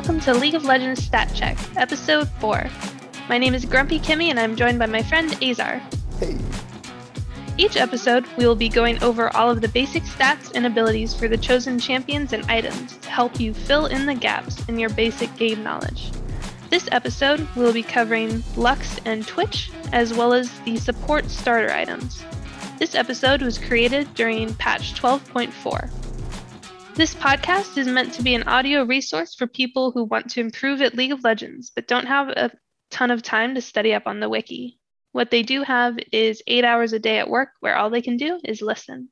welcome to League of Legends Stat Check, Episode 4. My name is Grumpy Kimmy, and I'm joined by my friend Azar. Hey. Each episode, we will be going over all of the basic stats and abilities for the chosen champions and items to help you fill in the gaps in your basic game knowledge. This episode, we'll be covering Lux and Twitch, as well as the support starter items. This episode was created during patch 12.4. This podcast is meant to be an audio resource for people who want to improve at League of Legends but don't have a ton of time to study up on the wiki. What they do have is eight hours a day at work where all they can do is listen.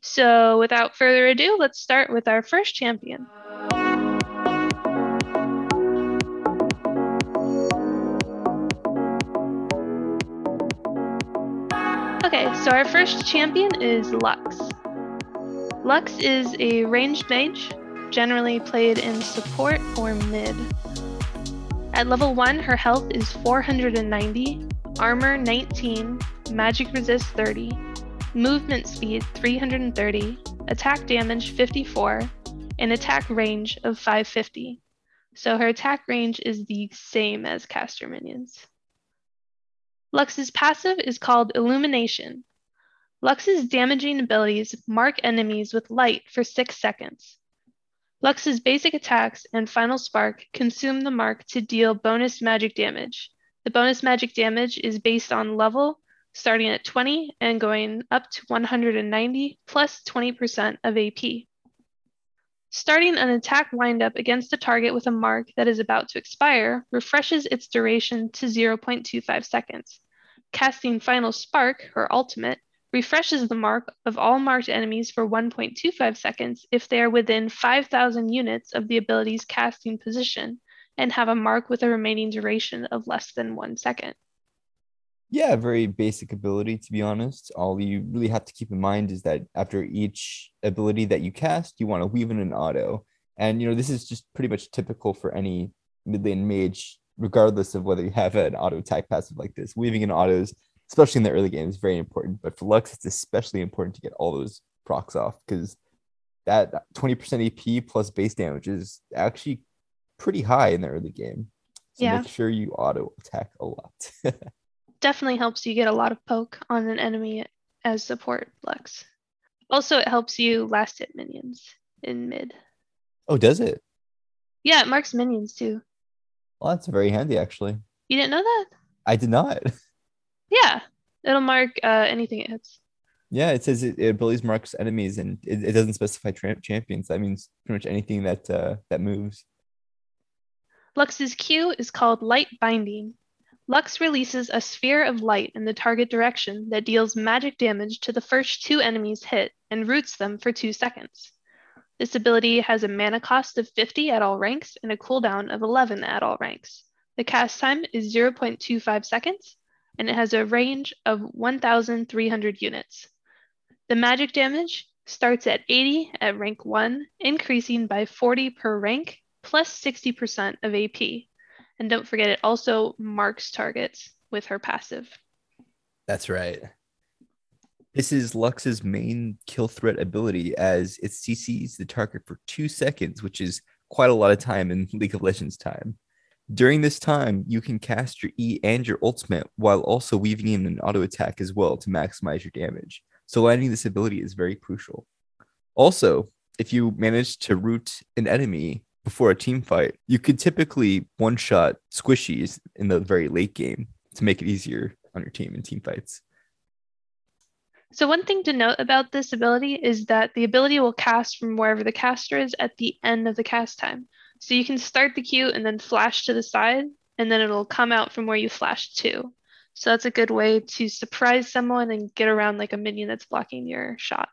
So, without further ado, let's start with our first champion. Okay, so our first champion is Lux. Lux is a ranged mage, generally played in support or mid. At level 1, her health is 490, armor 19, magic resist 30, movement speed 330, attack damage 54, and attack range of 550. So her attack range is the same as caster minions. Lux's passive is called Illumination. Lux's damaging abilities mark enemies with light for 6 seconds. Lux's basic attacks and Final Spark consume the mark to deal bonus magic damage. The bonus magic damage is based on level, starting at 20 and going up to 190 plus 20% of AP. Starting an attack windup against a target with a mark that is about to expire refreshes its duration to 0.25 seconds. Casting Final Spark, her ultimate, refreshes the mark of all marked enemies for 1.25 seconds if they are within 5,000 units of the ability's casting position and have a mark with a remaining duration of less than one second. Yeah, very basic ability, to be honest. All you really have to keep in mind is that after each ability that you cast, you want to weave in an auto. And, you know, this is just pretty much typical for any mid lane mage regardless of whether you have an auto attack passive like this. Weaving in autos, especially in the early game, is very important. But for Lux, it's especially important to get all those procs off because that 20% AP plus base damage is actually pretty high in the early game. So Yeah. make sure you auto attack a lot. Definitely helps you get a lot of poke on an enemy as support Lux. Also, it helps you last hit minions in mid. oh, does it? Yeah, it marks minions too. Well, that's very handy, actually. You didn't know that? I did not. Yeah, it'll mark uh, anything it hits. yeah, it says it, it abilities marks enemies, and it, it doesn't specify tra- champions. That means pretty much anything that uh, that moves. Lux's Q is called Light Binding. Lux releases a sphere of light in the target direction that deals magic damage to the first two enemies hit and roots them for two seconds. This ability has a mana cost of 50 at all ranks and a cooldown of 11 at all ranks. The cast time is 0.25 seconds, and it has a range of 1,300 units. The magic damage starts at 80 at rank 1, increasing by 40 per rank, plus 60% of AP. And don't forget, it also marks targets with her passive. That's right. This is Lux's main kill threat ability as it CCs the target for two seconds, which is quite a lot of time in League of Legends time. During this time, you can cast your E and your ultimate while also weaving in an auto attack as well to maximize your damage. So landing this ability is very crucial. Also, if you manage to root an enemy before a team fight, you could typically one shot squishies in the very late game to make it easier on your team in team fights. So, one thing to note about this ability is that the ability will cast from wherever the caster is at the end of the cast time. So, you can start the Q and then flash to the side, and then it'll come out from where you flashed to. So, that's a good way to surprise someone and get around like a minion that's blocking your shot.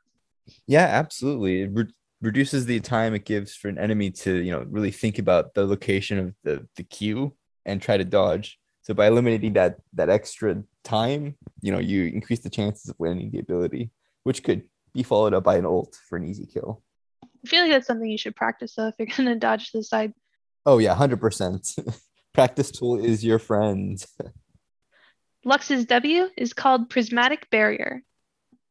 Yeah, absolutely. It re- reduces the time it gives for an enemy to, you know, really think about the location of the the Q and try to dodge. So by eliminating that that extra time, you know, you increase the chances of landing the ability, which could be followed up by an ult for an easy kill. I feel like that's something you should practice though if you're going to dodge to the side. Oh yeah, hundred percent. Practice tool is your friend. Lux's W is called Prismatic Barrier.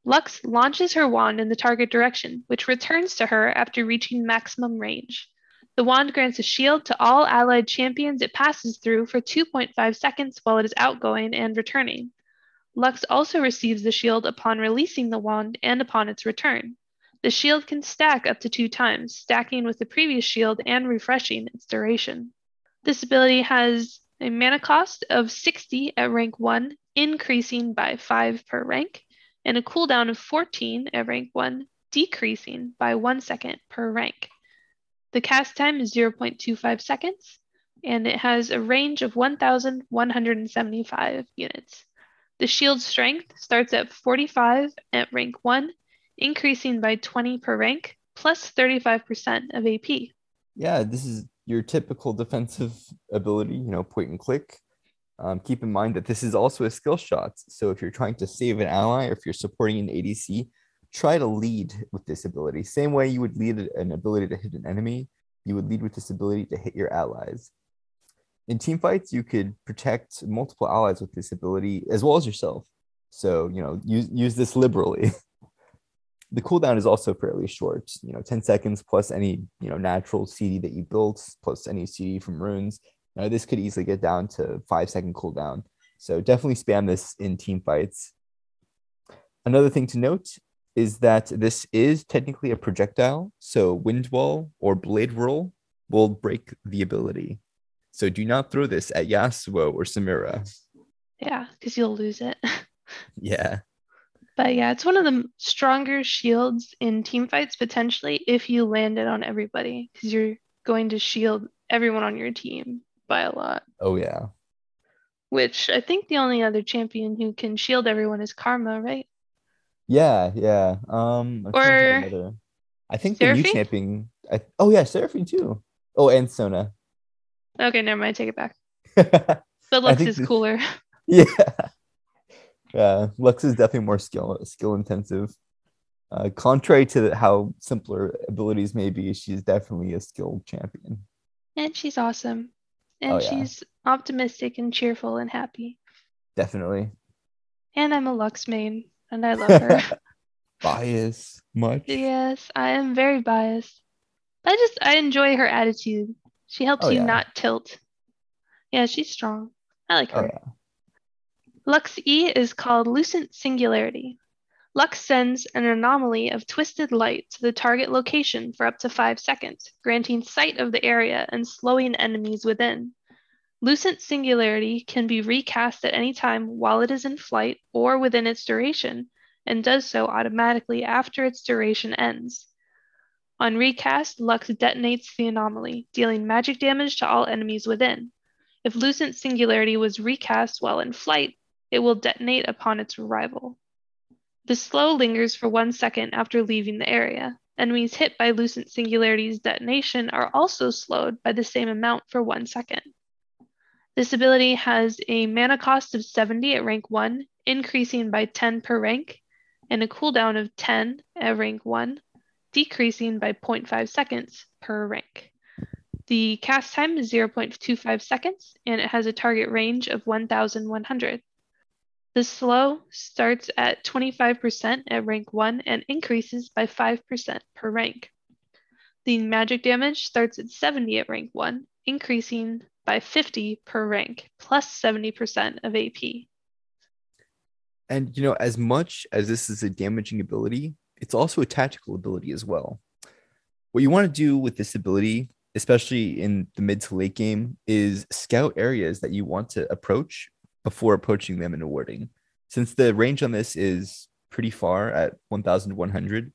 Lux launches her wand in the target direction, which returns to her after reaching maximum range. The wand grants a shield to all allied champions it passes through for 2.5 seconds while it is outgoing and returning. Lux also receives the shield upon releasing the wand and upon its return. The shield can stack up to two times, stacking with the previous shield and refreshing its duration. This ability has a mana cost of 60 at rank 1, increasing by 5 per rank, and a cooldown of 14 at rank 1, decreasing by 1 second per rank. The cast time is 0.25 seconds, and it has a range of 1,175 units. The shield strength starts at 45 at rank 1, increasing by 20 per rank, plus 35% of AP. Yeah, this is your typical defensive ability, you know, point and click. Um, keep in mind that this is also a skill shot. So if you're trying to save an ally or if you're supporting an ADC, try to lead with this ability. Same way you would lead an ability to hit an enemy, you would lead with this ability to hit your allies. In team fights, you could protect multiple allies with this ability as well as yourself. So, you know, use, use this liberally. the cooldown is also fairly short, you know, 10 seconds plus any, you know, natural CD that you built, plus any CD from runes. Now, this could easily get down to five second cooldown. So definitely spam this in team fights. Another thing to note is that this is technically a projectile. So wind wall or blade whirl will break the ability. So do not throw this at Yasuo or Samira. Yeah, because you'll lose it. yeah. But yeah, it's one of the stronger shields in team fights potentially if you land it on everybody because you're going to shield everyone on your team by a lot. Oh yeah. Which I think the only other champion who can shield everyone is Karma, right? Yeah, yeah. Um, trying to think Or I think the new champion. I, oh yeah, Seraphine too. Oh, and Sona. okay, never mind, take it back. But Lux is cooler. yeah. Lux is definitely more skill skill intensive. Uh, contrary to how simpler abilities may be, she's definitely a skilled champion. And she's awesome. And Oh, yeah. she's optimistic and cheerful and happy. Definitely. And I'm a Lux main, and I love her. Bias much. yes, I am very biased. I just I enjoy her attitude. She helps Oh, you yeah. not tilt. Yeah, she's strong. I like Oh her. yeah. Lux E is called Lucent Singularity. Lux sends an anomaly of twisted light to the target location for up to 5 seconds, granting sight of the area and slowing enemies within. Lucent Singularity can be recast at any time while it is in flight or within its duration, and does so automatically after its duration ends. On recast, Lux detonates the anomaly, dealing magic damage to all enemies within. If Lucent Singularity was recast while in flight, it will detonate upon its arrival. The slow lingers for one second after leaving the area. Enemies hit by Lucent Singularity's detonation are also slowed by the same amount for one second. This ability has a mana cost of 70 at rank 1, increasing by 10 per rank, and a cooldown of 10 at rank 1, decreasing by 0.5 seconds per rank. The cast time is 0.25 seconds, and it has a target range of 1,100. The slow starts at 25% at rank 1 and increases by 5% per rank. The magic damage starts at 70 at rank 1, increasing by 50 per rank, plus 70% of AP. And you know, as much as this is a damaging ability, it's also a tactical ability as well. What you want to do with this ability, especially in the mid to late game, is scout areas that you want to approach before approaching them and awarding. Since the range on this is pretty far at 1100,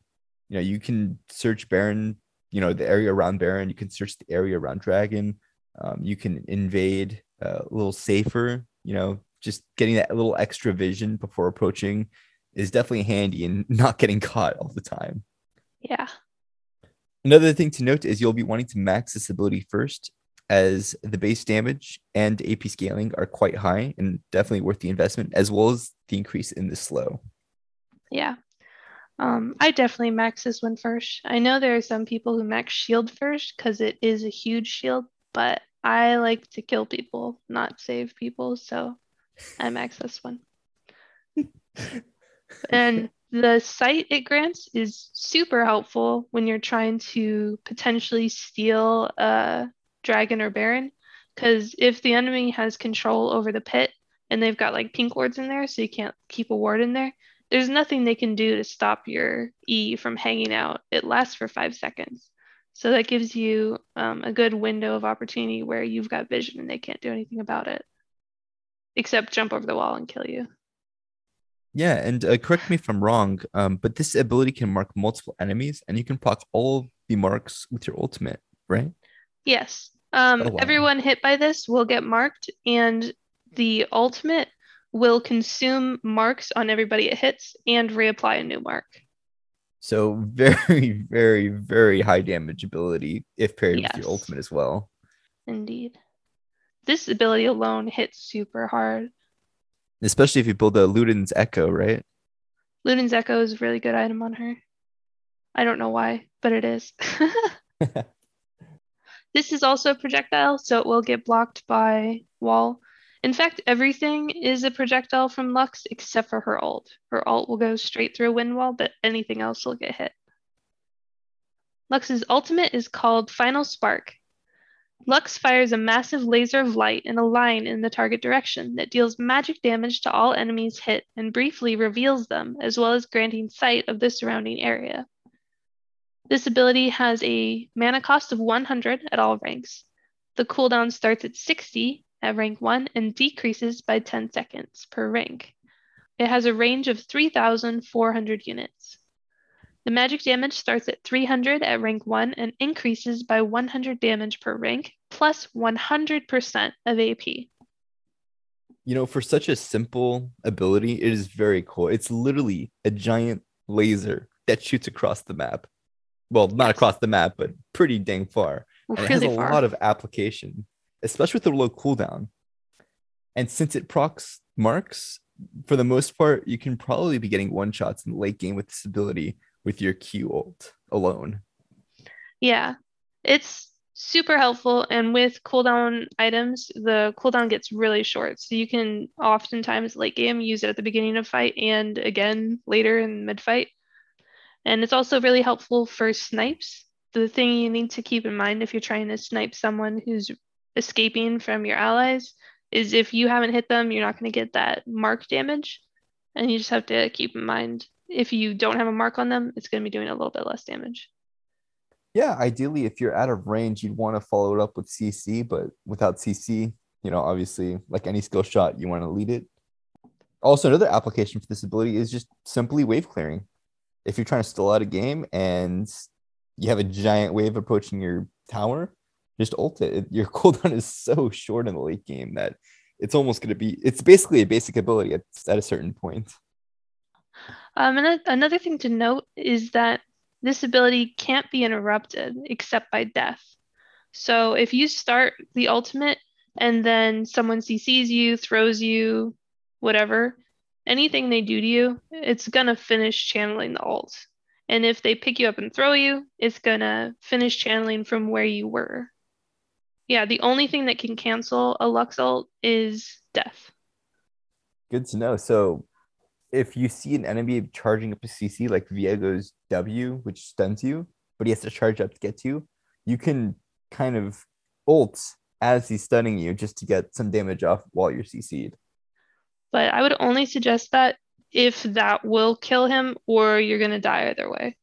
you know, you can search Baron, you know, the area around Baron, you can search the area around Dragon, um, you can invade uh, a little safer, you know, just getting that little extra vision before approaching is definitely handy and not getting caught all the time. Yeah. Another thing to note is you'll be wanting to max this ability first, as the base damage and AP scaling are quite high and definitely worth the investment, as well as the increase in the slow. Yeah. Um, I definitely max this one first. I know there are some people who max shield first because it is a huge shield, but I like to kill people, not save people. So I max this one. And The sight it grants is super helpful when you're trying to potentially steal a dragon or baron. Because if the enemy has control over the pit and they've got like pink wards in there, so you can't keep a ward in there, there's nothing they can do to stop your E from hanging out. It lasts for five seconds. So that gives you um, a good window of opportunity where you've got vision and they can't do anything about it except jump over the wall and kill you. Yeah, and uh, correct me if I'm wrong, um, but this ability can mark multiple enemies, and you can proc all the marks with your ultimate, right? Yes. Um, Oh, wow. Everyone hit by this will get marked, and the ultimate will consume marks on everybody it hits and reapply a new mark. So very, very, very high damage ability if paired with Yes. your ultimate as well. Indeed. This ability alone hits super hard. Especially if you build a Luden's Echo, right? Luden's Echo is a really good item on her. I don't know why, but it is. this is also a projectile, so it will get blocked by wall. In fact, everything is a projectile from Lux except for her ult. Her ult will go straight through a wind wall, but anything else will get hit. Lux's ultimate is called Final Spark. Lux fires a massive laser of light in a line in the target direction that deals magic damage to all enemies hit and briefly reveals them, as well as granting sight of the surrounding area. This ability has a mana cost of 100 at all ranks. The cooldown starts at 60 at rank 1 and decreases by 10 seconds per rank. It has a range of 3,400 units. The magic damage starts at 300 at rank 1 and increases by 100 damage per rank, plus 100% of AP. You know, for such a simple ability, it is very cool. It's literally a giant laser that shoots across the map. Well, not across the map, but pretty dang far. And it has Really a far. lot of application, especially with the low cooldown. And since it procs marks, for the most part, you can probably be getting one shots in the late game with this ability with your Q ult alone. Yeah, it's super helpful. And with cooldown items, the cooldown gets really short. So you can oftentimes late game use it at the beginning of fight and again later in mid fight. And it's also really helpful for snipes. The thing you need to keep in mind if you're trying to snipe someone who's escaping from your allies is if you haven't hit them, you're not going to get that mark damage. And you just have to keep in mind if you don't have a mark on them, it's going to be doing a little bit less damage. Yeah, ideally, if you're out of range, you'd want to follow it up with CC, but without CC, you know, obviously, like any skill shot, you want to lead it. Also, another application for this ability is just simply wave clearing. If you're trying to stall out a game and you have a giant wave approaching your tower, just ult it. Your cooldown is so short in the late game that it's almost going to be, it's basically a basic ability at, at a certain point. Um, and another thing to note is that this ability can't be interrupted except by death. So if you start the ultimate and then someone CCs you, throws you, whatever, anything they do to you, it's gonna finish channeling the ult. And if they pick you up and throw you, it's gonna finish channeling from where you were. Yeah, the only thing that can cancel a Lux ult is death. Good to know. So if you see an enemy charging up a CC like Viego's W, which stuns you, but he has to charge up to get to you, you can kind of ult as he's stunning you just to get some damage off while you're CC'd. But I would only suggest that if that will kill him or you're going to die either way.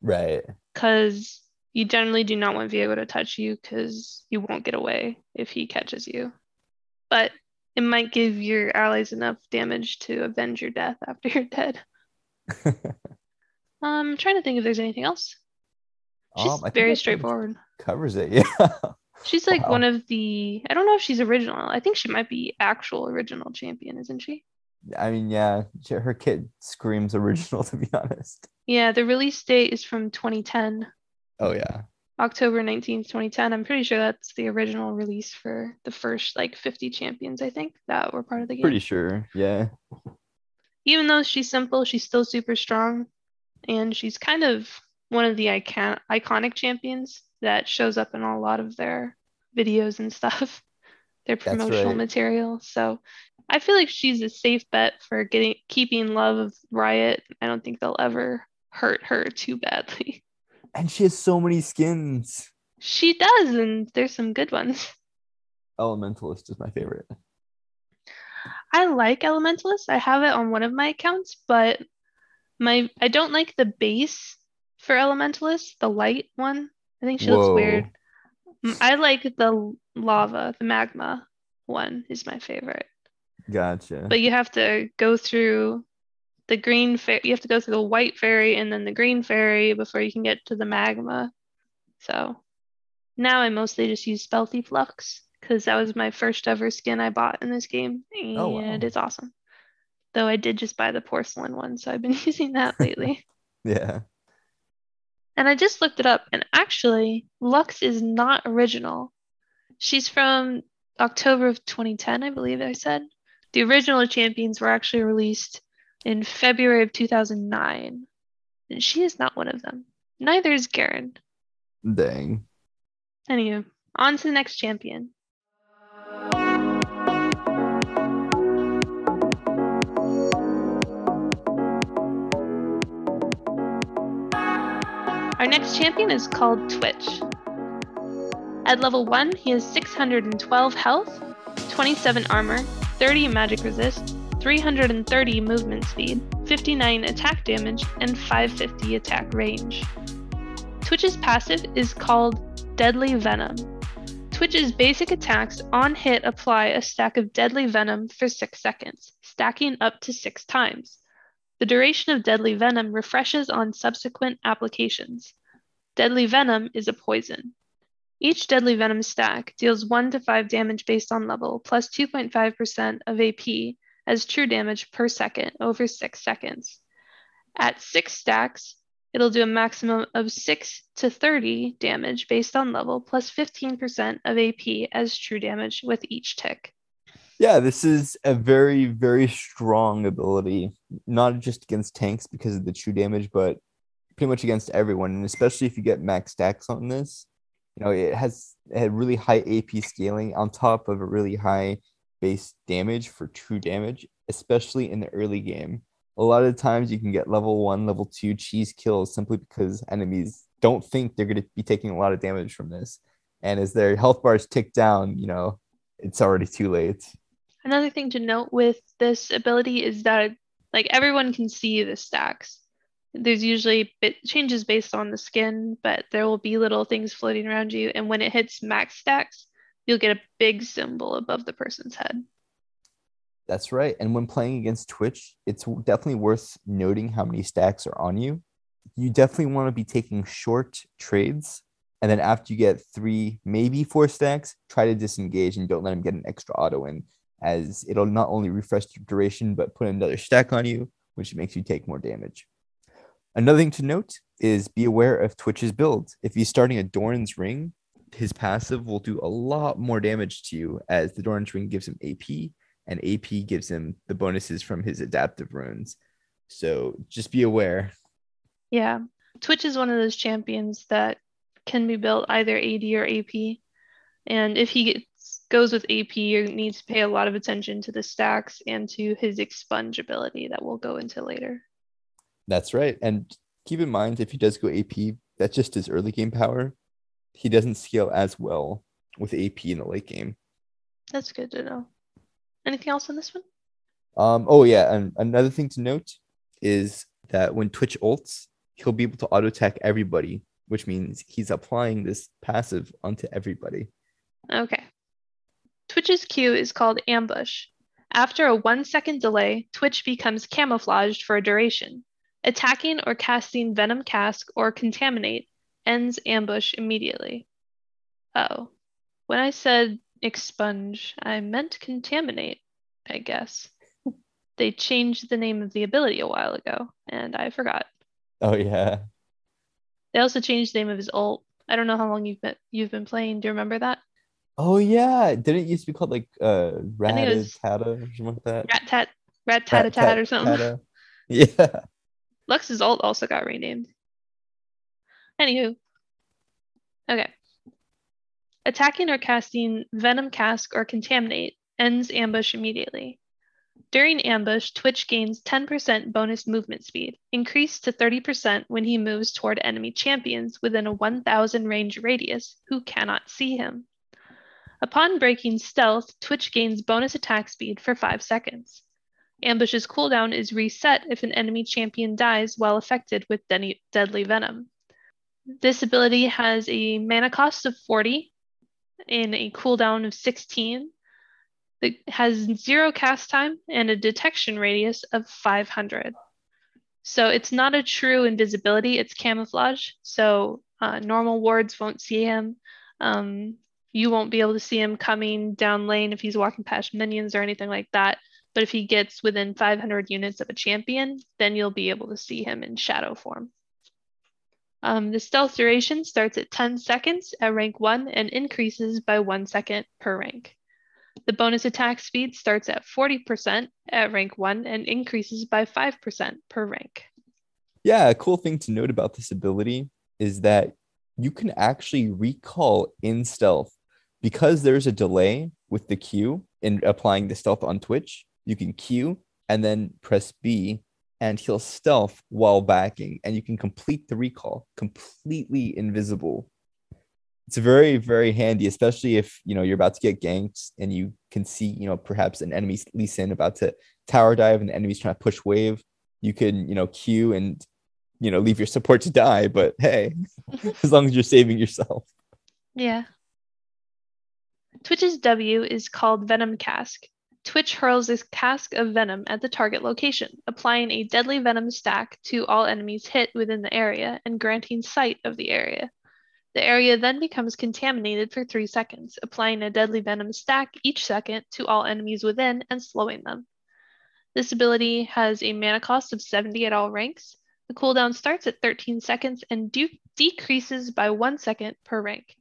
Right. Because you generally do not want Viego to touch you because you won't get away if he catches you. But it might give your allies enough damage to avenge your death after you're dead. Um, I'm trying to think if there's anything else. She's Um, very straightforward. Covers it. Yeah. She's like Wow. one of the, I don't know if she's original. I think she might be actual original champion, isn't she? I mean, yeah, her kid screams original to be honest. Yeah, the release date is from 2010. Oh yeah. October 19th, 2010. I'm pretty sure that's the original release for the first like 50 champions, I think, that were part of the game. Pretty sure. Yeah. Even though she's simple, she's still super strong. And she's kind of one of the icon- iconic champions that shows up in a lot of their videos and stuff, their promotional right. material. So I feel like she's a safe bet for getting keeping love of Riot. I don't think they'll ever hurt her too badly. And she has so many skins. She does, and there's some good ones. Elementalist is my favorite. I like Elementalist. I have it on one of my accounts, but my I don't like the base for Elementalist, the light one. I think she looks weird. Mm, I like the lava, the magma one is my favorite. Gotcha. But you have to go through the green fairy. You have to go through the white fairy and then the green fairy before you can get to the magma. So now I mostly just use Spellthief Lux because that was my first ever skin I bought in this game, and Oh, wow. it's awesome. Though I did just buy the porcelain one, so I've been using that lately. yeah. And I just looked it up, and actually, Lux is not original. She's from October of 2010, I believe I said. The original champions were actually released in February of 2009, and she is not one of them. Neither is Garen. Dang. Anywho, on to the next champion. Our next champion is called Twitch. At level 1, he has 612 health, 27 armor, 30 magic resist, 330 movement speed, 59 attack damage, and 550 attack range. Twitch's passive is called Deadly Venom. Twitch's basic attacks on hit apply a stack of Deadly Venom for 6 seconds, stacking up to 6 times. The duration of Deadly Venom refreshes on subsequent applications. Deadly Venom is a poison. Each Deadly Venom stack deals 1 to 5 damage based on level, plus 2.5% of AP as true damage per second over 6 seconds. At 6 stacks, it'll do a maximum of 6 to 30 damage based on level, plus 15% of AP as true damage with each tick. Yeah, this is a very, very strong ability, not just against tanks because of the true damage, but pretty much against everyone. And especially if you get max stacks on this, you know, it has it had really high AP scaling on top of a really high base damage for true damage, especially in the early game. A lot of times you can get level one, level two cheese kills simply because enemies don't think they're going to be taking a lot of damage from this. And as their health bars tick down, you know, it's already too late. Another thing to note with this ability is that like everyone can see the stacks. There's usually bit changes based on the skin, but there will be little things floating around you. And when it hits max stacks, you'll get a big symbol above the person's head. That's right. And when playing against Twitch, it's definitely worth noting how many stacks are on you. You definitely want to be taking short trades. And then after you get three, maybe four stacks, try to disengage and don't let him get an extra auto in, as it'll not only refresh your duration, but put another stack on you, which makes you take more damage. Another thing to note is be aware of Twitch's build. If he's starting a Doran's Ring, his passive will do a lot more damage to you, as the Doran's Ring gives him AP and AP gives him the bonuses from his adaptive runes. So just be aware. Yeah. Twitch is one of those champions that can be built either AD or AP. And if he goes with AP, you need to pay a lot of attention to the stacks and to his expunge ability that we'll go into later. That's right. And keep in mind, if he does go AP, that's just his early game power. He doesn't scale as well with AP in the late game. That's good to know. Anything else on this one? Um, oh yeah, and another thing to note is that when Twitch ults, he'll be able to auto attack everybody, which means he's applying this passive onto everybody. Okay. Twitch's Q is called Ambush. After a one second delay, Twitch becomes camouflaged for a duration. Attacking or casting Venom Cask or Contaminate ends ambush immediately. Oh, when I said expunge, I meant contaminate, I guess. they changed the name of the ability a while ago, and I forgot. Oh yeah. They also changed the name of his ult. I don't know how long you've been you've been playing. Do you remember that? Oh yeah. Didn't it used to be called like uh it was- or something like that? Rat tat rat tat tat or something. Tata. Yeah. Lux's ult also got renamed. Anywho. Okay. Attacking or casting Venom Cask or Contaminate ends ambush immediately. During ambush, Twitch gains 10% bonus movement speed, increased to 30% when he moves toward enemy champions within a 1000 range radius who cannot see him. Upon breaking stealth, Twitch gains bonus attack speed for 5 seconds. Ambush's cooldown is reset if an enemy champion dies while affected with de- deadly venom. This ability has a mana cost of 40 and a cooldown of 16 it has zero cast time and a detection radius of 500. So it's not a true invisibility, it's camouflage. So uh, normal wards won't see him. Um, you won't be able to see him coming down lane if he's walking past minions or anything like that. But if he gets within 500 units of a champion, then you'll be able to see him in shadow form. Um, the stealth duration starts at 10 seconds at rank 1 and increases by 1 second per rank. The bonus attack speed starts at 40% at rank 1 and increases by 5% per rank. Yeah, a cool thing to note about this ability is that you can actually recall in stealth because there's a delay with the Q in applying the stealth on Twitch. You can Q and then press B and he'll stealth while backing, and you can complete the recall completely invisible. It's very very handy especially if you know you're about to get ganked and you can see you know perhaps an enemy Lee Sin about to tower dive and the enemy's trying to push wave. You can you know Q and you know leave your support to die but hey as long as you're saving yourself. Yeah twitch's w is called venom cask twitch hurls a cask of venom at the target location applying a deadly venom stack to all enemies hit within the area and granting sight of the area the area then becomes contaminated for 3 seconds, applying a deadly venom stack each second to all enemies within and slowing them. This ability has a mana cost of 70 at all ranks. The cooldown starts at 13 seconds and de- decreases by 1 second per rank.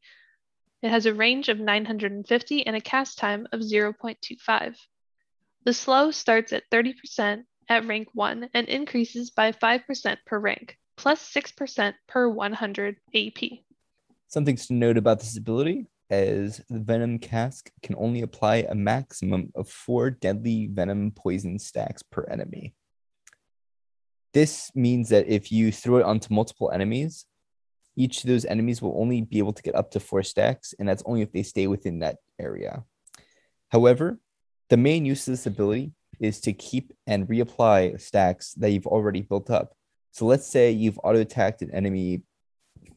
It has a range of 950 and a cast time of 0.25. The slow starts at 30% at rank 1 and increases by 5% per rank, plus 6% per 100 AP. Something to note about this ability is the Venom Cask can only apply a maximum of four deadly venom poison stacks per enemy. This means that if you throw it onto multiple enemies, each of those enemies will only be able to get up to four stacks, and that's only if they stay within that area. However, the main use of this ability is to keep and reapply stacks that you've already built up. So let's say you've auto attacked an enemy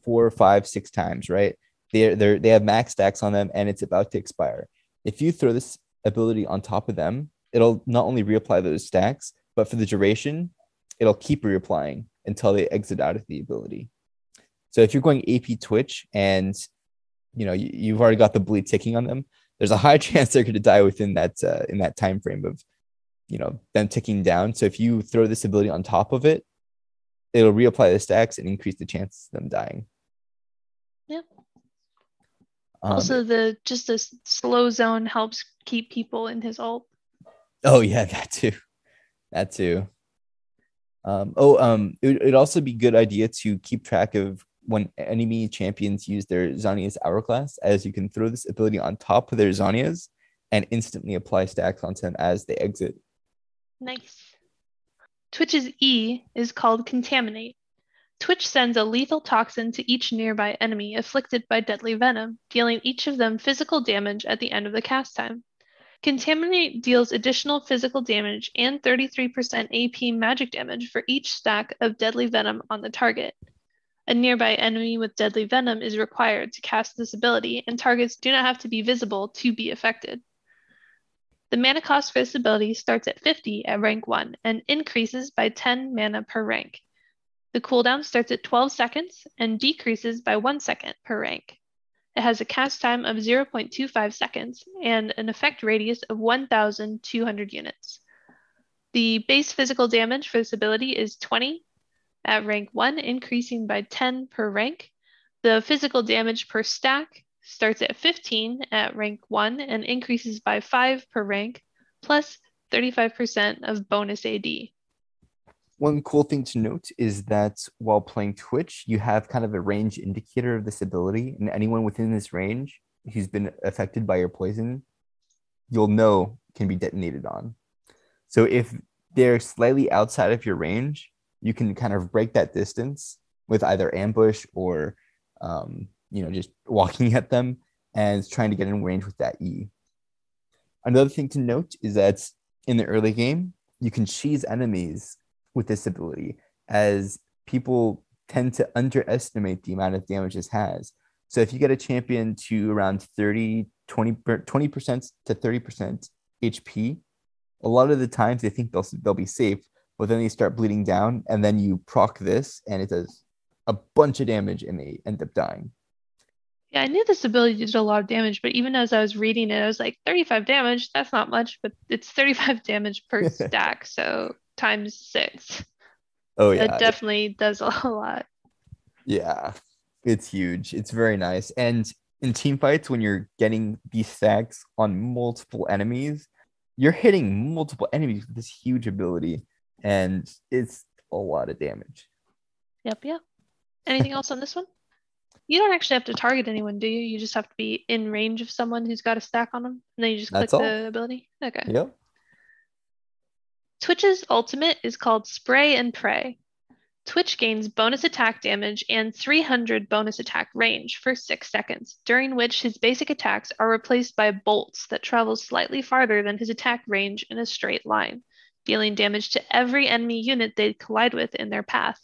four, five, six times, right? They're, they're, they have max stacks on them and it's about to expire. If you throw this ability on top of them, it'll not only reapply those stacks, but for the duration, it'll keep reapplying until they exit out of the ability. So if you're going AP Twitch and you know you, you've already got the bleed ticking on them, there's a high chance they're going to die within that uh, in that time frame of you know them ticking down. So if you throw this ability on top of it, it'll reapply the stacks and increase the chance of them dying. Yeah. Um, also, the just the slow zone helps keep people in his ult. Oh yeah, that too. That too. Um, oh, um, it, it'd also be good idea to keep track of when enemy champions use their Zhonya's Hourglass, as you can throw this ability on top of their Zhonya's and instantly apply stacks onto them as they exit. Nice. Twitch's E is called Contaminate. Twitch sends a lethal toxin to each nearby enemy afflicted by deadly venom, dealing each of them physical damage at the end of the cast time. Contaminate deals additional physical damage and 33% AP magic damage for each stack of deadly venom on the target. A nearby enemy with deadly venom is required to cast this ability, and targets do not have to be visible to be affected. The mana cost for this ability starts at 50 at rank 1 and increases by 10 mana per rank. The cooldown starts at 12 seconds and decreases by 1 second per rank. It has a cast time of 0.25 seconds and an effect radius of 1,200 units. The base physical damage for this ability is 20 at rank 1, increasing by 10 per rank. The physical damage per stack starts at 15 at rank 1 and increases by 5 per rank, plus 35% of bonus AD. One cool thing to note is that while playing Twitch, you have kind of a range indicator of this ability, and anyone within this range who's been affected by your poison, you'll know can be detonated on. So if they're slightly outside of your range, you can kind of break that distance with either ambush or, um, you know, just walking at them and trying to get in range with that E. Another thing to note is that in the early game, you can cheese enemies with this ability as people tend to underestimate the amount of damage this has. So if you get a champion to around 30, 20, 20% to 30% HP, a lot of the times they think they'll, they'll be safe, but then they start bleeding down and then you proc this and it does a bunch of damage and they end up dying. Yeah, I knew this ability did a lot of damage, but even as I was reading it, I was like, 35 damage, that's not much, but it's 35 damage per stack, so times six. Oh yeah. It definitely does a lot. Yeah. It's huge. It's very nice. And in team fights, when you're getting these stacks on multiple enemies, you're hitting multiple enemies with this huge ability, and it's a lot of damage. Yep, yep. Anything else on this one? You don't actually have to target anyone, do you? You just have to be in range of someone who's got a stack on them, and then you just click the ability. Okay. Yep. Twitch's ultimate is called Spray and Pray. Twitch gains bonus attack damage and 300 bonus attack range for 6 seconds, during which his basic attacks are replaced by bolts that travel slightly farther than his attack range in a straight line, dealing damage to every enemy unit they collide with in their path.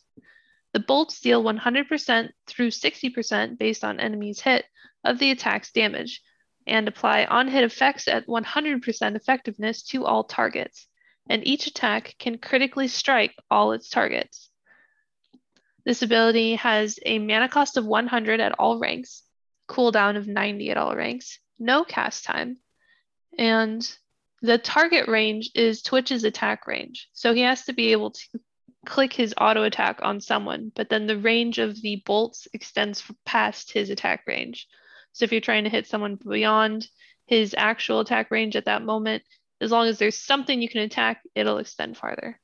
The bolts deal 100% through 60% based on enemy's hit of the attack's damage, and apply on hit effects at 100% effectiveness to all targets, and each attack can critically strike all its targets. This ability has a mana cost of 100 at all ranks, cooldown of 90 at all ranks, no cast time, and the target range is Twitch's attack range. So he has to be able to click his auto attack on someone, but then the range of the bolts extends past his attack range. So if you're trying to hit someone beyond his actual attack range at that moment, as long as there's something you can attack, it'll extend farther.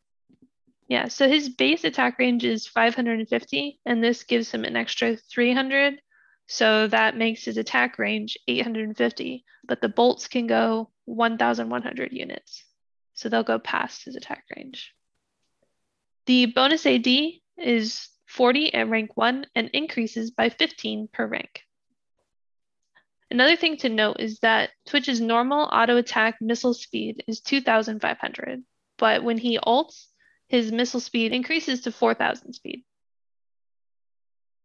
Yeah, so his base attack range is 550, and this gives him an extra 300. So that makes his attack range 850, but the bolts can go 1,100 units. So they'll go past his attack range. The bonus AD is 40 at rank 1 and increases by 15 per rank. Another thing to note is that Twitch's normal auto attack missile speed is 2,500, but when he ults, his missile speed increases to 4,000 speed.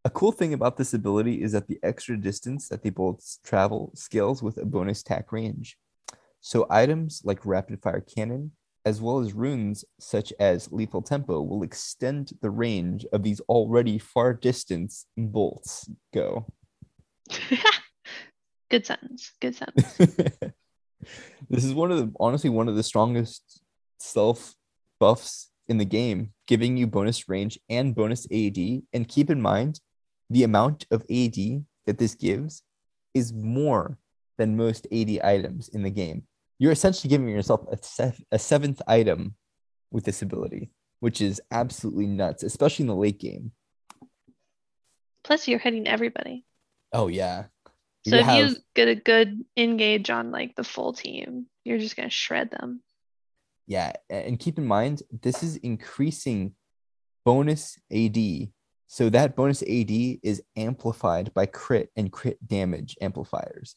A cool thing about this ability is that the extra distance that they both travel scales with a bonus attack range. So items like rapid fire cannon, as well as runes such as lethal tempo, will extend the range of these already far distance bolts go. Good sentence. Good sentence. this is one of the honestly one of the strongest self buffs in the game, giving you bonus range and bonus AD. And keep in mind, the amount of AD that this gives is more than most AD items in the game. You're essentially giving yourself a, se- a seventh item with this ability, which is absolutely nuts, especially in the late game. Plus, you're hitting everybody. Oh, yeah. So you if have... you get a good engage on like the full team, you're just going to shred them. Yeah, and keep in mind this is increasing bonus AD. So that bonus AD is amplified by crit and crit damage amplifiers.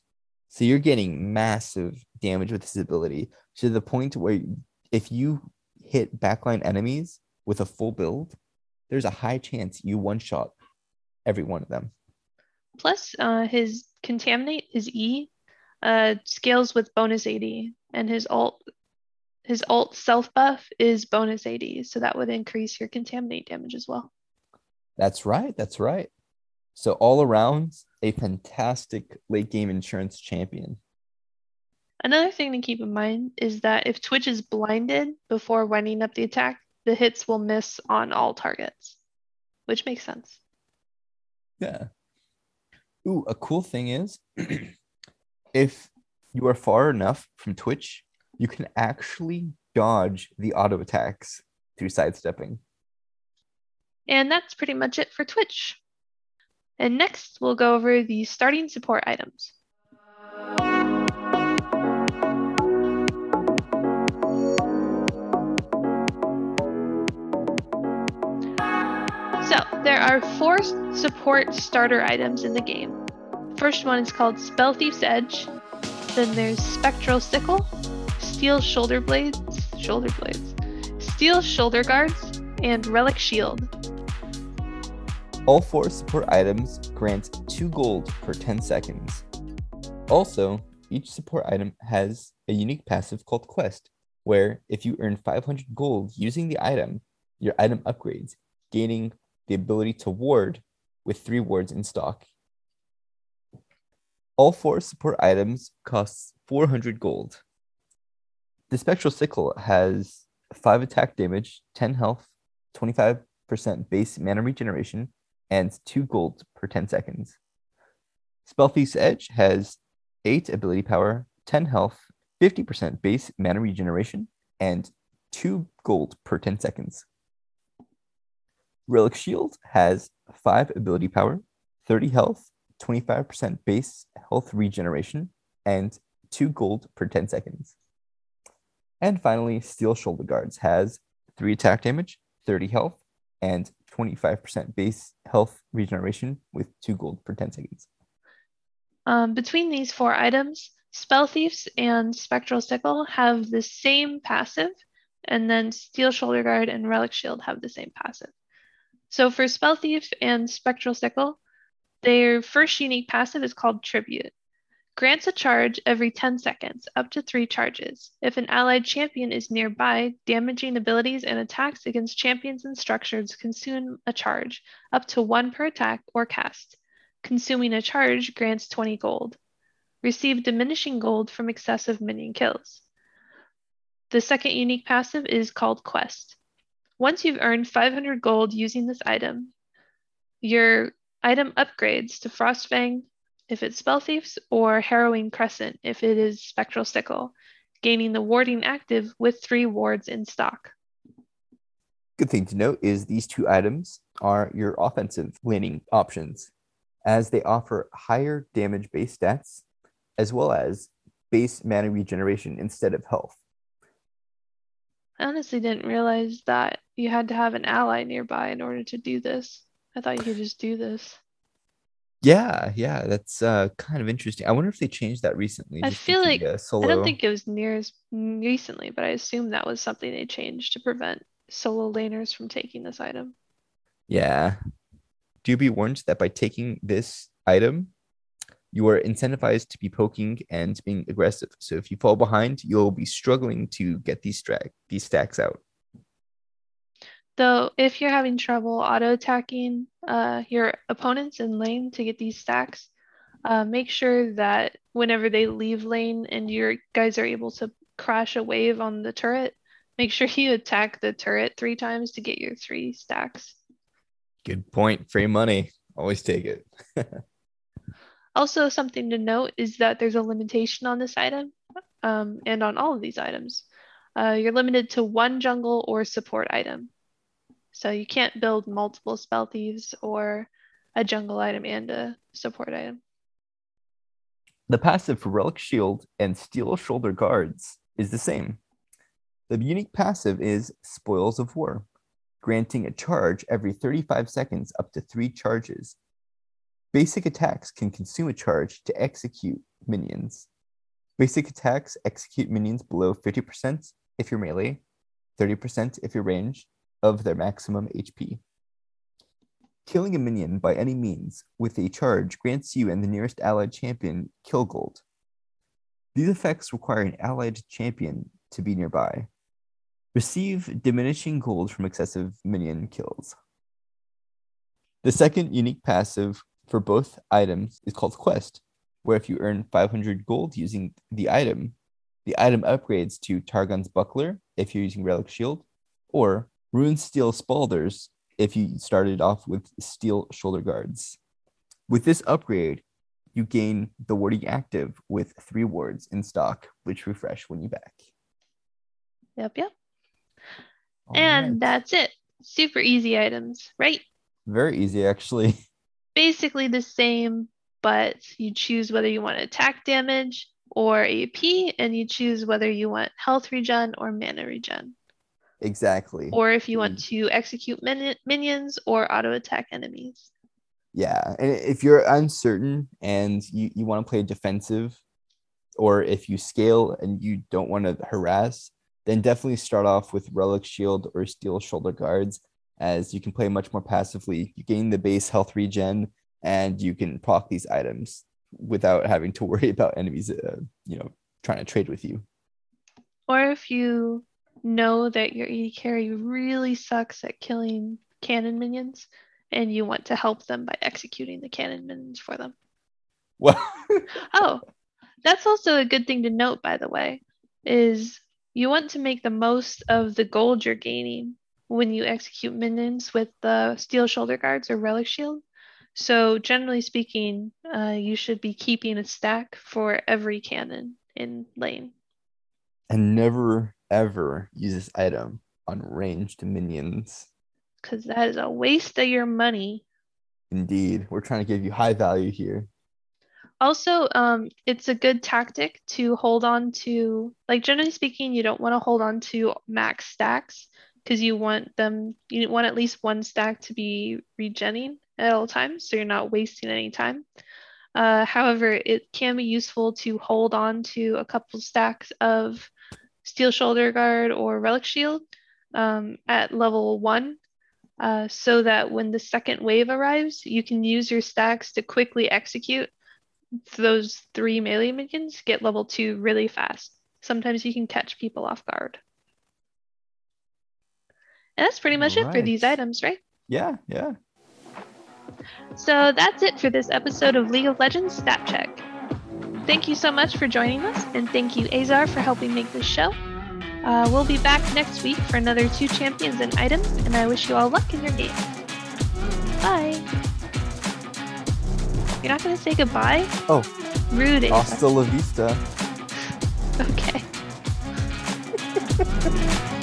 So you're getting massive damage with this ability to the point where if you hit backline enemies with a full build, there's a high chance you one shot every one of them. Plus, uh, his contaminate, his E, uh, scales with bonus AD, and his ult his ult self buff is bonus AD, so that would increase your contaminate damage as well. That's right. That's right. So all around, a fantastic late game insurance champion. Another thing to keep in mind is that if Twitch is blinded before winding up the attack, the hits will miss on all targets, which makes sense. Yeah. Ooh, a cool thing is if you are far enough from Twitch, you can actually dodge the auto attacks through sidestepping. And that's pretty much it for Twitch. And next, we'll go over the starting support items. So, there are four support starter items in the game. First one is called Spell Thief's Edge. Then there's Spectral Sickle, Steel Shoulder Blades, Shoulder Blades, Steel Shoulder Guards, and Relic Shield. All four support items grant 2 gold per 10 seconds. Also, each support item has a unique passive called Quest, where if you earn 500 gold using the item, your item upgrades, gaining the ability to ward with three wards in stock. All four support items cost 400 gold. The Spectral Sickle has 5 attack damage, 10 health, 25% base mana regeneration, and 2 gold per 10 seconds. Spellthief's Edge has 8 ability power, 10 health, 50% base mana regeneration, and 2 gold per 10 seconds. Relic Shield has 5 ability power, 30 health, 25% base health regeneration, and 2 gold per 10 seconds. And finally, Steel Shoulderguards has 3 attack damage, 30 health, and 25% base health regeneration with 2 gold per 10 seconds. Um, between these four items, Spell Thieves and Spectral Sickle have the same passive, and then Steel Shoulderguard and Relic Shield have the same passive. So for Spellthief and Spectral Sickle, their first unique passive is called Tribute. Grants a charge every 10 seconds, up to three charges. If an allied champion is nearby, damaging abilities and attacks against champions and structures consume a charge, up to one per attack or cast. Consuming a charge grants 20 gold. Receive diminishing gold from excessive minion kills. The second unique passive is called Quest. Once you've earned 500 gold using this item, your item upgrades to Frostfang if it's Spell Thieves or Harrowing Crescent if it is Spectral Sickle, gaining the warding active with three wards in stock. Good thing to note is these two items are your offensive laning options, as they offer higher damage base stats as well as base mana regeneration instead of health. I honestly didn't realize that you had to have an ally nearby in order to do this. I thought you could just do this. Yeah, yeah, that's uh, kind of interesting. I wonder if they changed that recently. I feel like the, uh, solo. I don't think it was near as recently, but I assume that was something they changed to prevent solo laners from taking this item. Yeah. Do be warned that by taking this item, you are incentivized to be poking and being aggressive. So if you fall behind, you'll be struggling to get these stack these stacks out. Though, if you're having trouble auto attacking uh, your opponents in lane to get these stacks, uh, make sure that whenever they leave lane and your guys are able to crash a wave on the turret, make sure you attack the turret three times to get your three stacks. Good point. Free money. Always take it. Also, something to note is that there's a limitation on this item um, and on all of these items. Uh, you're limited to one jungle or support item. So you can't build multiple spell thieves or a jungle item and a support item. The passive for Relic Shield and Steel Shoulderguards is the same. The unique passive is Spoils of War, granting a charge every 35 seconds up to three charges. Basic attacks can consume a charge to execute minions. Basic attacks execute minions below 50% if you're melee, 30% if you're ranged, of their maximum HP. Killing a minion by any means with a charge grants you and the nearest allied champion kill gold. These effects require an allied champion to be nearby. Receive diminishing gold from excessive minion kills. The second unique passive for both items is called Quest, where if you earn 500 gold using the item, the item upgrades to Targon's Buckler if you're using Relic Shield, or Runesteel Spaulders if you started off with Steel Shoulderguards. With this upgrade, you gain the warding active with three wards in stock, which refresh when you back. Yep, yep. All and right. that's it. Super easy items, right? very easy, actually. Basically the same, but you choose whether you want attack damage or AP, and you choose whether you want health regen or mana regen. Exactly. or if you want to execute min- minions or auto attack enemies. Yeah. And if you're uncertain and you, you want to play defensive, or if you scale and you don't want to harass, then definitely start off with Relic Shield or Steel Shoulderguards, as you can play much more passively. You gain the base health regen, and you can proc these items without having to worry about enemies, uh, you know, trying to trade with you. Or if you know that your AD carry really sucks at killing cannon minions and you want to help them by executing the cannon minions for them. Well, Oh, that's also a good thing to note, by the way, is you want to make the most of the gold you're gaining when you execute minions with the steel shoulderguards or relic shield. So generally speaking, uh, you should be keeping a stack for every cannon in lane. And never ever use this item on ranged minions. because that is a waste of your money. Indeed, we're trying to give you high value here. Also, um, it's a good tactic to hold on to, like generally speaking, you don't want to hold on to max stacks because you want them, you want at least one stack to be regenning at all times, so you're not wasting any time. Uh, however, it can be useful to hold on to a couple stacks of Steel Shoulderguard or Relic Shield um, at level one uh, so that when the second wave arrives, you can use your stacks to quickly execute those three melee minions, get level two really fast. Sometimes you can catch people off guard. And that's pretty much it for these items, right? Yeah, yeah. So that's it for this episode of League of Legends Stat Check. Thank you so much for joining us, and thank you, Azar, for helping make this show. Uh, we'll be back next week for another two champions and items, and I wish you all luck in your game. Bye. You're not going to say goodbye? Oh, Rude. Azar. hasta la vista. Okay.